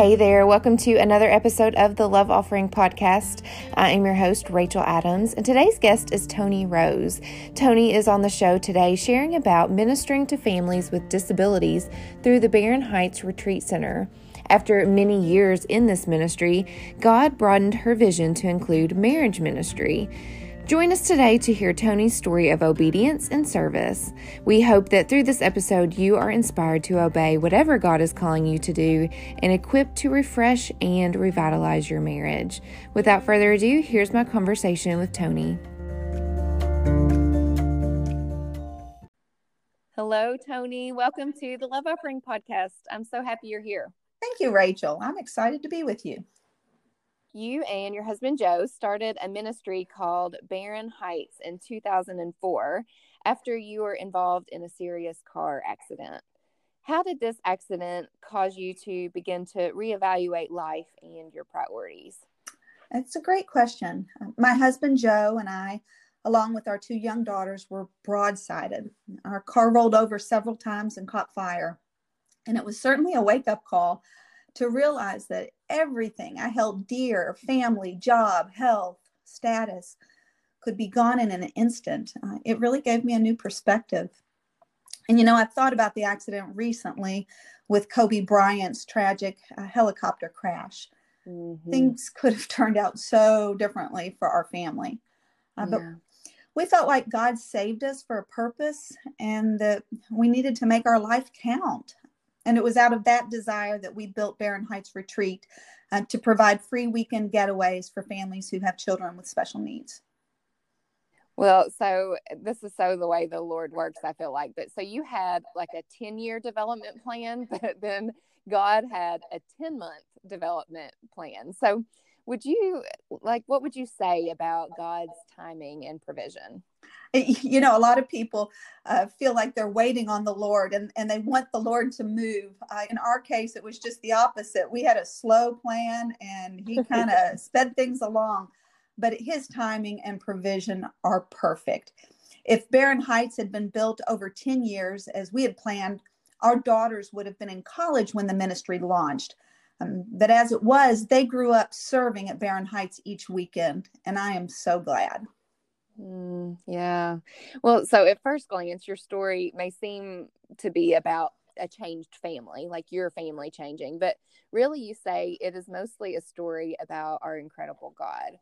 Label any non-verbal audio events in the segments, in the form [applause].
Hey there, welcome to another episode of the Love Offering Podcast. I am your host, Rachel Adams, and today's guest is Toni Rose. Toni is on the show today sharing about ministering to families with disabilities through the Barren Heights Retreat Center. After many years in this ministry, God broadened her vision to include marriage ministry. Join us today to hear Toni's story of obedience and service. We hope that through this episode, you are inspired to obey whatever God is calling you to do and equipped to refresh and revitalize your marriage. Without further ado, here's my conversation with Toni. Hello, Toni. Welcome to the Love Offering Podcast. I'm so happy you're here. Thank you, Rachel. I'm excited to be with you you and your husband Joe started a ministry called Barren Heights in 2004 after you were involved in a serious car accident. How did this accident cause you to begin to reevaluate life and your priorities? It's a great question. My husband Joe and I, along with our two young daughters, were broadsided. Our car rolled over several times and caught fire. And it was certainly a wake up call to realize that everything I held dear family, job, health, status could be gone in an instant. Uh, it really gave me a new perspective. And you know, I've thought about the accident recently with Kobe Bryant's tragic uh, helicopter crash. Mm-hmm. Things could have turned out so differently for our family. Uh, yeah. But we felt like God saved us for a purpose and that we needed to make our life count. And it was out of that desire that we built Barren Heights Retreat uh, to provide free weekend getaways for families who have children with special needs. Well, so this is so the way the Lord works, I feel like. But so you had like a 10 year development plan, [laughs] but then God had a 10 month development plan. So would you like what would you say about God's timing and provision? you know, a lot of people uh, feel like they're waiting on the Lord and, and they want the Lord to move. Uh, in our case, it was just the opposite. We had a slow plan and He [laughs] kind of sped things along, but His timing and provision are perfect. If Barren Heights had been built over 10 years as we had planned, our daughters would have been in college when the ministry launched. Um, but as it was, they grew up serving at Barren Heights each weekend, and I am so glad. Mm, yeah. Well, so at first glance, your story may seem to be about a changed family, like your family changing, but really you say it is mostly a story about our incredible God.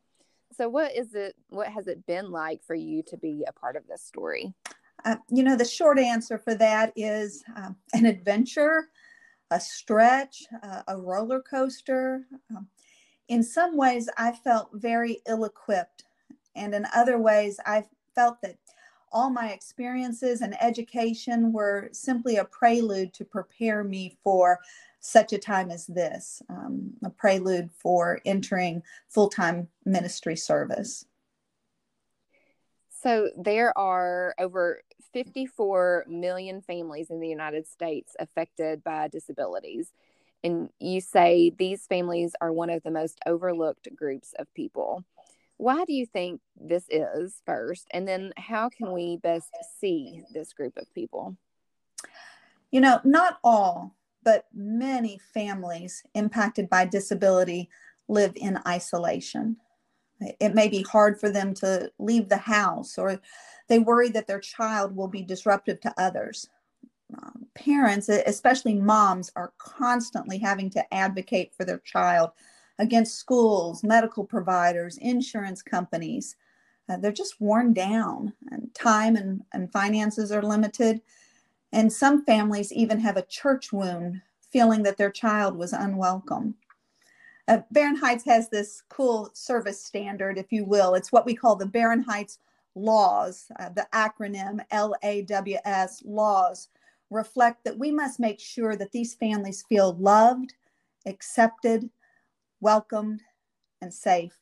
So, what is it? What has it been like for you to be a part of this story? Uh, you know, the short answer for that is uh, an adventure, a stretch, uh, a roller coaster. Um, in some ways, I felt very ill equipped and in other ways, I felt that all my experiences and education were simply a prelude to prepare me for such a time as this, um, a prelude for entering full time ministry service. So, there are over 54 million families in the United States affected by disabilities. And you say these families are one of the most overlooked groups of people. Why do you think this is first? And then how can we best see this group of people? You know, not all, but many families impacted by disability live in isolation. It may be hard for them to leave the house, or they worry that their child will be disruptive to others. Um, parents, especially moms, are constantly having to advocate for their child against schools, medical providers, insurance companies. Uh, they're just worn down, and time and, and finances are limited. And some families even have a church wound, feeling that their child was unwelcome. Uh, Barren Heights has this cool service standard, if you will. It's what we call the Barren Heights laws, uh, the acronym LAWS laws reflect that we must make sure that these families feel loved, accepted, welcomed, and safe.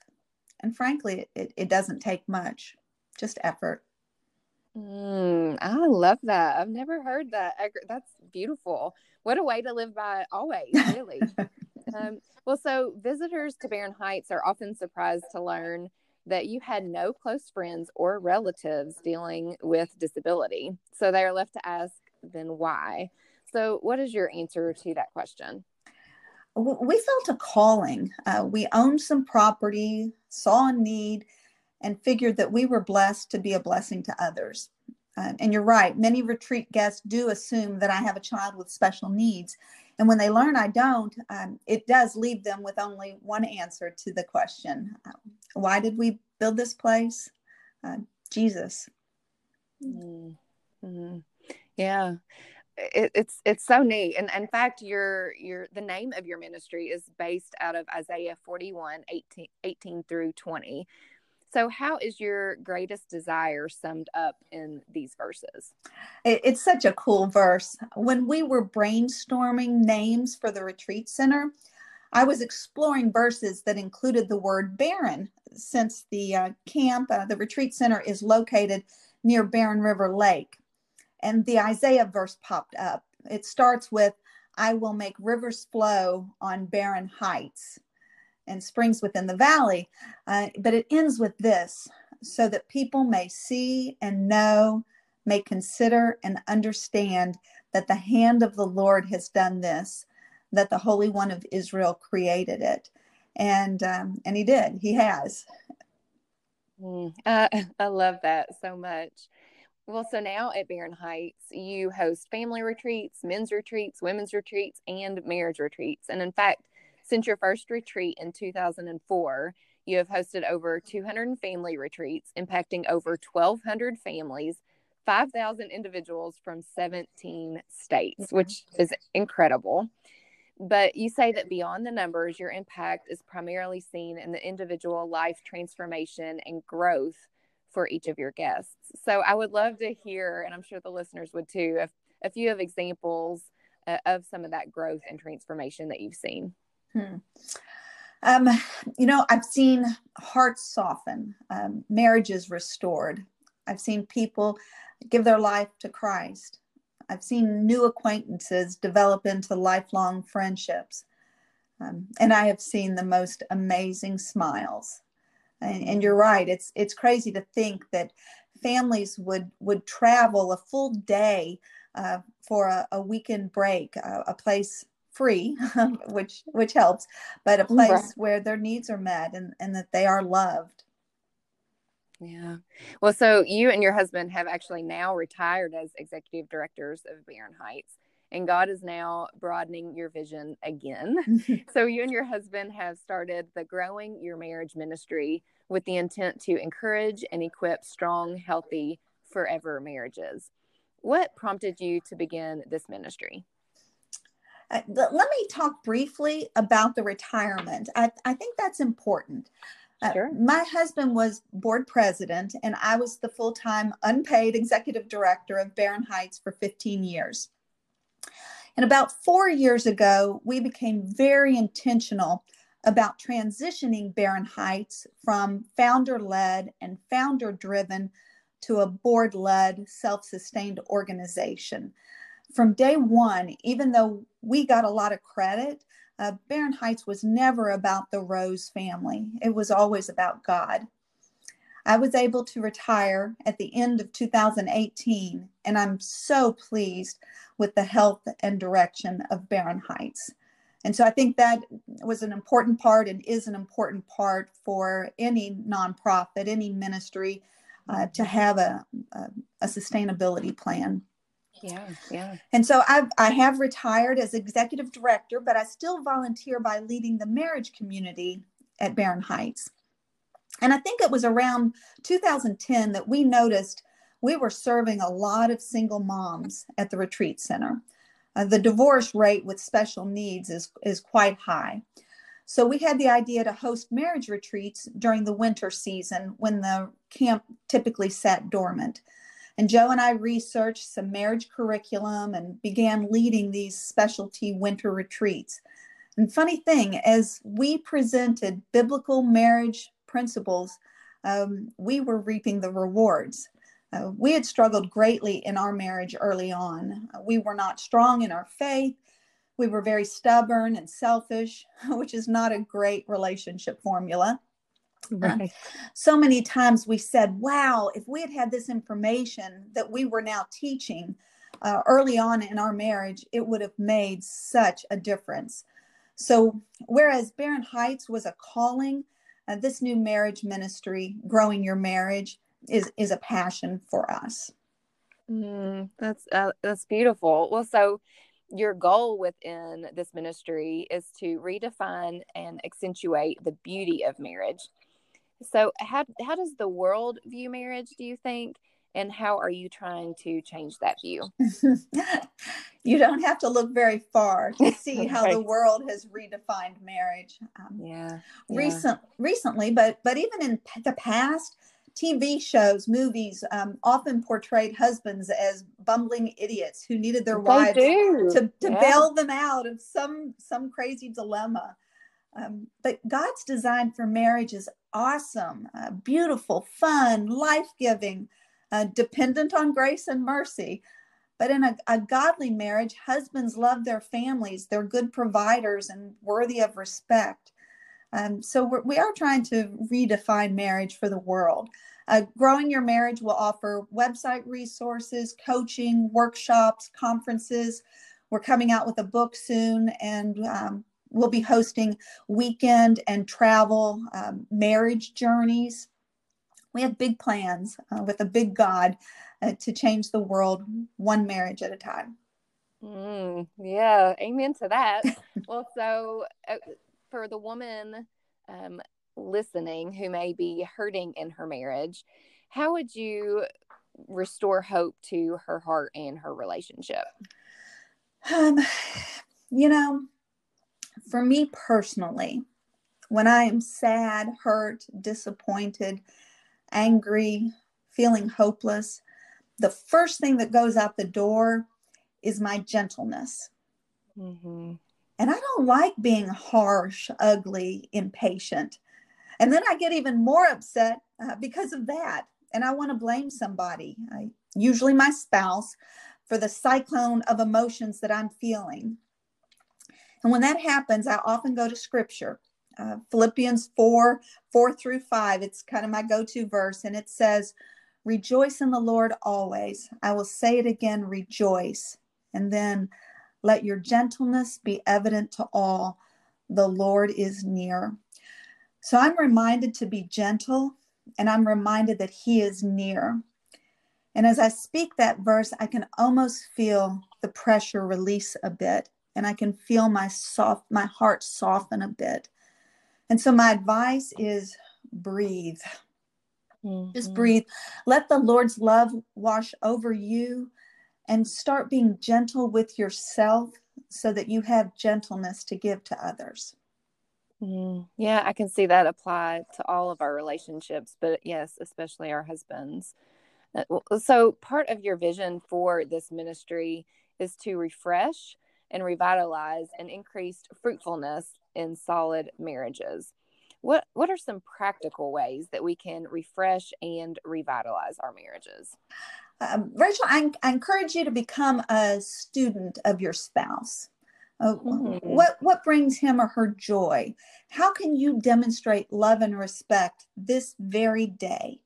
And frankly, it, it doesn't take much, just effort. Mm, I love that. I've never heard that. That's beautiful. What a way to live by always, really. [laughs] um, well, so visitors to Barren Heights are often surprised to learn that you had no close friends or relatives dealing with disability. So they are left to ask, then why? So, what is your answer to that question? we felt a calling. Uh, we owned some property, saw a need, and figured that we were blessed to be a blessing to others. Uh, and you're right, many retreat guests do assume that I have a child with special needs. And when they learn I don't, um, it does leave them with only one answer to the question uh, Why did we build this place? Uh, Jesus. Mm-hmm. Yeah. It, it's it's so neat and in fact your your the name of your ministry is based out of isaiah 41 18, 18 through 20 so, how is your greatest desire summed up in these verses? It's such a cool verse. When we were brainstorming names for the retreat center, I was exploring verses that included the word barren, since the uh, camp, uh, the retreat center, is located near Barren River Lake. And the Isaiah verse popped up. It starts with, I will make rivers flow on barren heights and springs within the valley. Uh, but it ends with this so that people may see and know, may consider and understand that the hand of the Lord has done this, that the Holy One of Israel created it. And um, and he did. He has. Mm, [laughs] uh, I love that so much. Well, so now at Barren Heights, you host family retreats, men's retreats, women's retreats, and marriage retreats. And in fact, since your first retreat in 2004, you have hosted over 200 family retreats, impacting over 1,200 families, 5,000 individuals from 17 states, which is incredible. But you say that beyond the numbers, your impact is primarily seen in the individual life transformation and growth for each of your guests. So I would love to hear, and I'm sure the listeners would too, a, a few of examples uh, of some of that growth and transformation that you've seen. Hmm. Um, you know, I've seen hearts soften, um, marriages restored. I've seen people give their life to Christ. I've seen new acquaintances develop into lifelong friendships. Um, and I have seen the most amazing smiles. And, and, you're right; it's it's crazy to think that families would would travel a full day uh, for a, a, weekend break, a place free, [laughs] which which helps, but a place right. where their needs are met and, and that they are loved. Yeah. Well, so you and your husband have actually now retired as executive directors of Barren Heights, and God is now broadening your vision again. [laughs] [laughs] so you and your husband have started the Growing Your Marriage ministry with the intent to encourage and equip strong, healthy, forever marriages. What prompted you to begin this ministry? Uh, let me talk briefly about the retirement. I, I think that's important. Uh, sure. My husband was board president, and I was the full time unpaid executive director of Barren Heights for 15 years. And about four years ago, we became very intentional about transitioning Barren Heights from founder led and founder driven to a board led, self sustained organization from day one, even though we got a lot of credit, uh, Barren Heights was never about the Rose family. It was always about God. I was able to retire at the end of 2018, and I'm so pleased with the health and direction of Barren Heights. And so I think that was an important part and is an important part for any nonprofit, any ministry uh, to have a, a, a sustainability plan. Yeah, yeah. And so I've, I have retired as executive director, but I still volunteer by leading the marriage community at Barren Heights. And I think it was around 2010 that we noticed we were serving a lot of single moms at the retreat center. Uh, the divorce rate with special needs is, is quite high. So we had the idea to host marriage retreats during the winter season when the camp typically sat dormant. And Joe and I researched some marriage curriculum and began leading these specialty winter retreats. And funny thing, as we presented biblical marriage principles, um, we were reaping the rewards. Uh, we had struggled greatly in our marriage early on. Uh, we were not strong in our faith. We were very stubborn and selfish, [laughs] which is not a great relationship formula. Right. [laughs] so many times we said, wow, if we had had this information that we were now teaching uh, early on in our marriage, it would have made such a difference. So, whereas Barren Heights was a calling, uh, this new marriage ministry, Growing Your Marriage, is, is a passion for us. Mm, that's uh, that's beautiful. Well, so your goal within this ministry is to redefine and accentuate the beauty of marriage. So, how how does the world view marriage? Do you think? and how are you trying to change that view? [laughs] you don't have to look very far to [laughs] see how the world has redefined marriage. Um, yeah, yeah, recent recently, but but even in the past, TV shows, movies um, often portrayed husbands as bumbling idiots who needed their they wives do. to, to yeah. bail them out of some some crazy dilemma. Um, but God's design for marriage is awesome, uh, beautiful, fun, life giving uh, dependent on grace and mercy. But in a, a godly marriage, husbands love their families, they're good providers and worthy of respect. Um, so we're, we are trying to redefine marriage for the world. Uh, Growing Your Marriage will offer website resources, coaching, workshops, conferences. We're coming out with a book soon, and um, we'll be hosting weekend and travel um, marriage journeys we have big plans uh, with a big God uh, to change the world one marriage at a time. Mm, yeah, amen to that. [laughs] well, so uh, for the woman um, listening who may be hurting in her marriage, how would you restore hope to her heart and her relationship? Um, you know, for me personally, when I am sad, hurt, disappointed, angry, feeling hopeless, the first thing that goes out the door is my gentleness. Mm-hmm. And I don't like being harsh, ugly, impatient. And then I get even more upset uh, because of that. And I want to blame somebody, I, usually my spouse, for the cyclone of emotions that I'm feeling. And when that happens, I often go to scripture uh, Philippians 4 4 through 5. It's kind of my go to verse, and it says, Rejoice in the Lord always. I will say it again, rejoice. And then let your gentleness be evident to all. The Lord is near. So I'm reminded to be gentle, and I'm reminded that He is near. And as I speak that verse, I can almost feel the pressure release a bit, and I can feel my soft, my heart soften a bit. And so my advice is breathe. Mm-hmm. Just breathe. Let the Lord's love wash over you and start being gentle with yourself so that you have gentleness to give to others. Mm, yeah, I can see that apply to all of our relationships, but yes, especially our husbands. Uh, so, part of your vision for this ministry is to refresh and revitalize and increased fruitfulness in solid marriages. What what are some practical ways that we can refresh and revitalize our marriages? Um, Rachel, I, I, encourage you to become a student of your spouse. Uh, mm-hmm. What what brings him or her joy? How can you demonstrate love and respect this very day?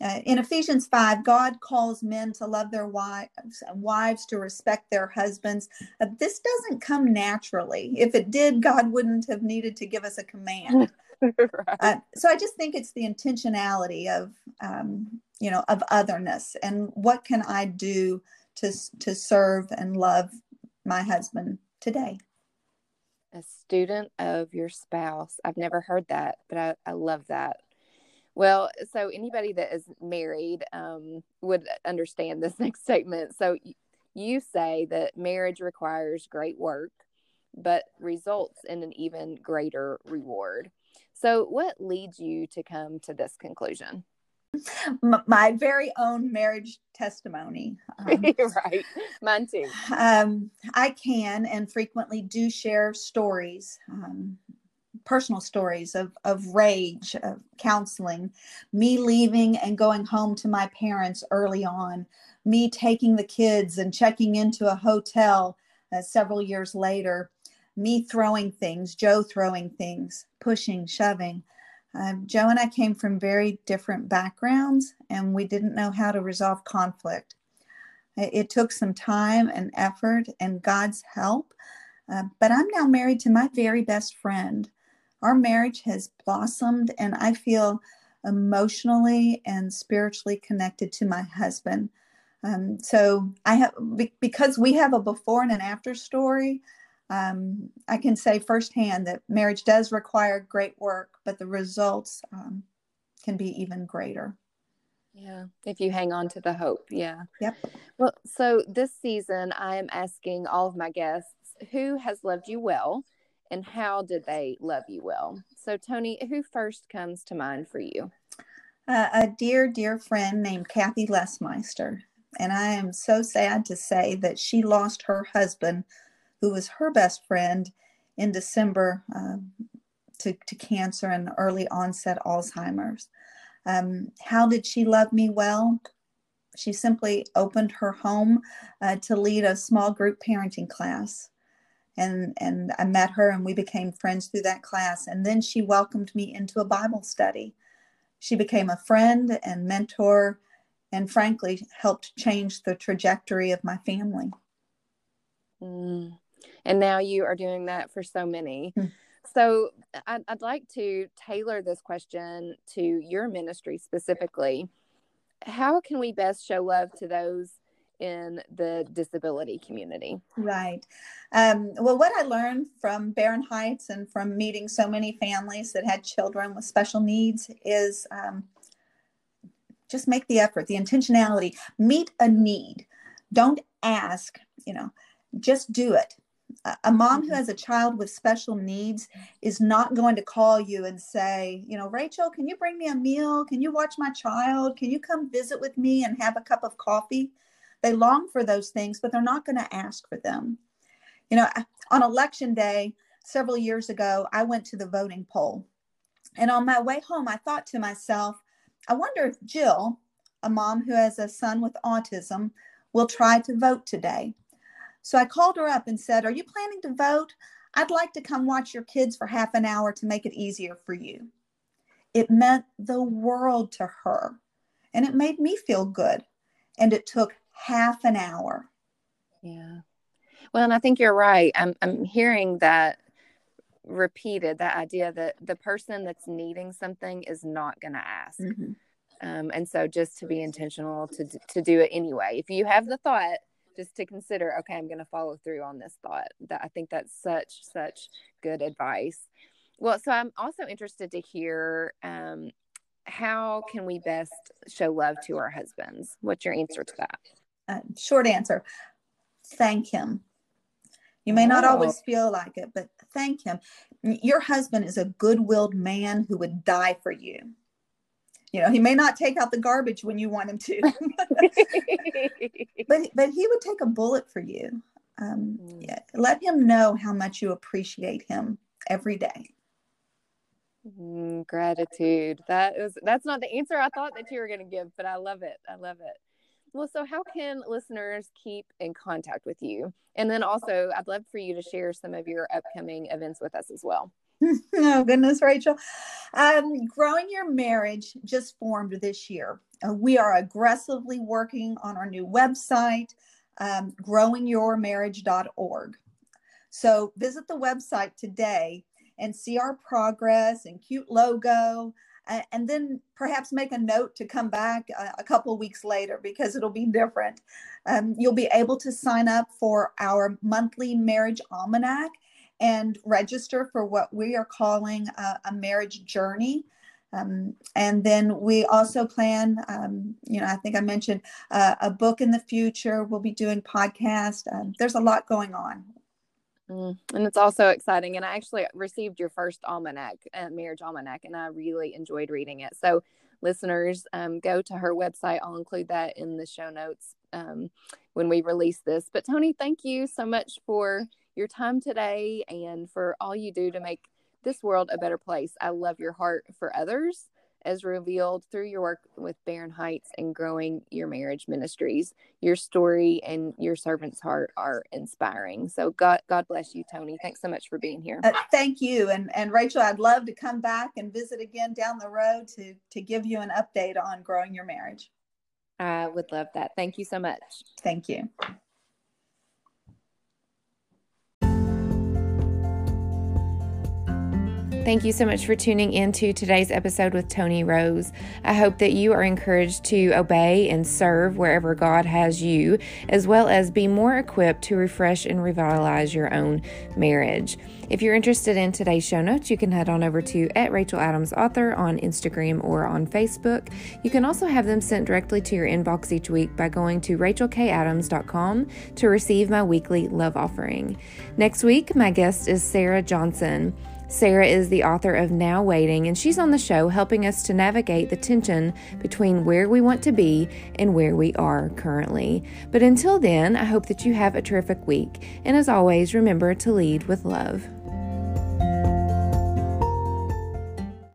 Uh, in Ephesians 5, God calls men to love their wives wives to respect their husbands. Uh, this doesn't come naturally. If it did, God wouldn't have needed to give us a command. right. [laughs] uh, so I just think it's the intentionality of, um, you know, of otherness and what can I do to, to serve and love my husband today? A student of your spouse. I've never heard that, but I, I love that. Well, so anybody that is married um, would understand this [laughs] next statement. So you say that marriage requires great work, but results in an even greater reward. So, what leads you to come to this conclusion? My very own marriage testimony. Um, [laughs] right. Mine too. Um, I can and frequently do share stories um, personal stories of, of rage, of counseling, me leaving and going home to my parents early on, me taking the kids and checking into a hotel uh, several years later, me throwing things, Joe throwing things, pushing, shoving. Um, Joe and I came from very different backgrounds and we didn't know how to resolve conflict. It, it took some time and effort and God's help Uh, but I'm now married to my very best friend. Our marriage has blossomed, and I feel emotionally and spiritually connected to my husband. Um, so I have because we have a before and an after story. Um, I can say firsthand that marriage does require great work, but the results um, can be even greater. Yeah, if you hang on to the hope. Yeah. Yep. Well, so this season, I am asking all of my guests who has loved you well and how did they love you well? So, Toni, who first comes to mind for you? Uh, a dear, dear friend named Kathy Lesmeister. And I am so sad to say that she lost her husband, who was her best friend, in December uh, to, to cancer and early onset Alzheimer's. Um, how did she love me well? She simply opened her home uh, to lead a small group parenting class. And, and I met her and we became friends through that class. And then she welcomed me into a Bible study. She became a friend and mentor and frankly helped change the trajectory of my family. Mm. And now you are doing that for so many. Mm. So I'd, I'd like to tailor this question to your ministry specifically. How can we best show love to those in the disability community? Right. Um, well, what I learned from Barren Heights and from meeting so many families that had children with special needs is um, just make the effort, the intentionality, meet a need. Don't ask, you know, just do it. A mom who mm-hmm. has a child with special needs is not going to call you and say, you know, Rachel, can you bring me a meal? Can you watch my child? Can you come visit with me and have a cup of coffee? They long for those things, but they're not going to ask for them. You know, on election day several years ago, I went to the voting poll. And on my way home, I thought to myself, I wonder if Jill, a mom who has a son with autism, will try to vote today. So I called her up and said, Are you planning to vote? I'd like to come watch your kids for half an hour to make it easier for you. It meant the world to her, and it made me feel good. And it took half an hour. Yeah. Well, and I think you're right. I'm, I'm hearing that repeated that idea that the person that's needing something is not going to ask. Mm-hmm. Um, and so just to be intentional to, to do it anyway. If you have the thought, just to consider, okay, I'm going to follow through on this thought. That I think that's such, such good advice. Well, so I'm also interested to hear um, how can we best show love to our husbands? What's your answer to that? Uh, short answer thank him you may not always feel like it, but thank him. Your husband is a good willed man who would die for you. You know, he may not take out the garbage when you want him to, [laughs] but, but he would take a bullet for you. Um, mm. yeah, let him know how much you appreciate him every day. Mm, gratitude. That is that's not the answer I thought that you were going to give, but I love it. I love it. Well, so how can listeners keep in contact with you? And then also, I'd love for you to share some of your upcoming events with us as well. [laughs] oh, goodness, Rachel. Um, Growing Your Marriage just formed this year. Uh, we are aggressively working on our new website, um, growingyourmarriage.org. So visit the website today and see our progress and cute logo and then perhaps make a note to come back a, couple weeks later because it'll be different. Um, you'll be able to sign up for our monthly marriage almanac and register for what we are calling a, a marriage journey. Um, and then we also plan, um, you know, I think I mentioned uh, a book in the future. We'll be doing podcast. Um, there's a lot going on. Mm, and it's also exciting. And I actually received your first almanac, uh, marriage almanac, and I really enjoyed reading it. So, listeners, um, go to her website. I'll include that in the show notes um, when we release this. But, Toni, thank you so much for your time today and for all you do to make this world a better place. I love your heart for others as revealed through your work with Barren Heights and growing your marriage ministries. Your story and your servant's heart are inspiring. So God, God bless you, Toni. Thanks so much for being here. Uh, thank you, and and Rachel, I'd love to come back and visit again down the road to to give you an update on growing your marriage. I would love that. Thank you so much. Thank you. Thank you so much for tuning into today's episode with Toni Rose. I hope that you are encouraged to obey and serve wherever God has you, as well as be more equipped to refresh and revitalize your own marriage. If you're interested in today's show notes, you can head on over to at Rachel Adams Author on Instagram or on Facebook. You can also have them sent directly to your inbox each week by going to rachelkadams.com to receive my weekly love offering. Next week, my guest is Sarah Johnson. Sarah is the author of Now Waiting, and she's on the show helping us to navigate the tension between where we want to be and where we are currently. But until then, I hope that you have a terrific week. And as always, remember to lead with love.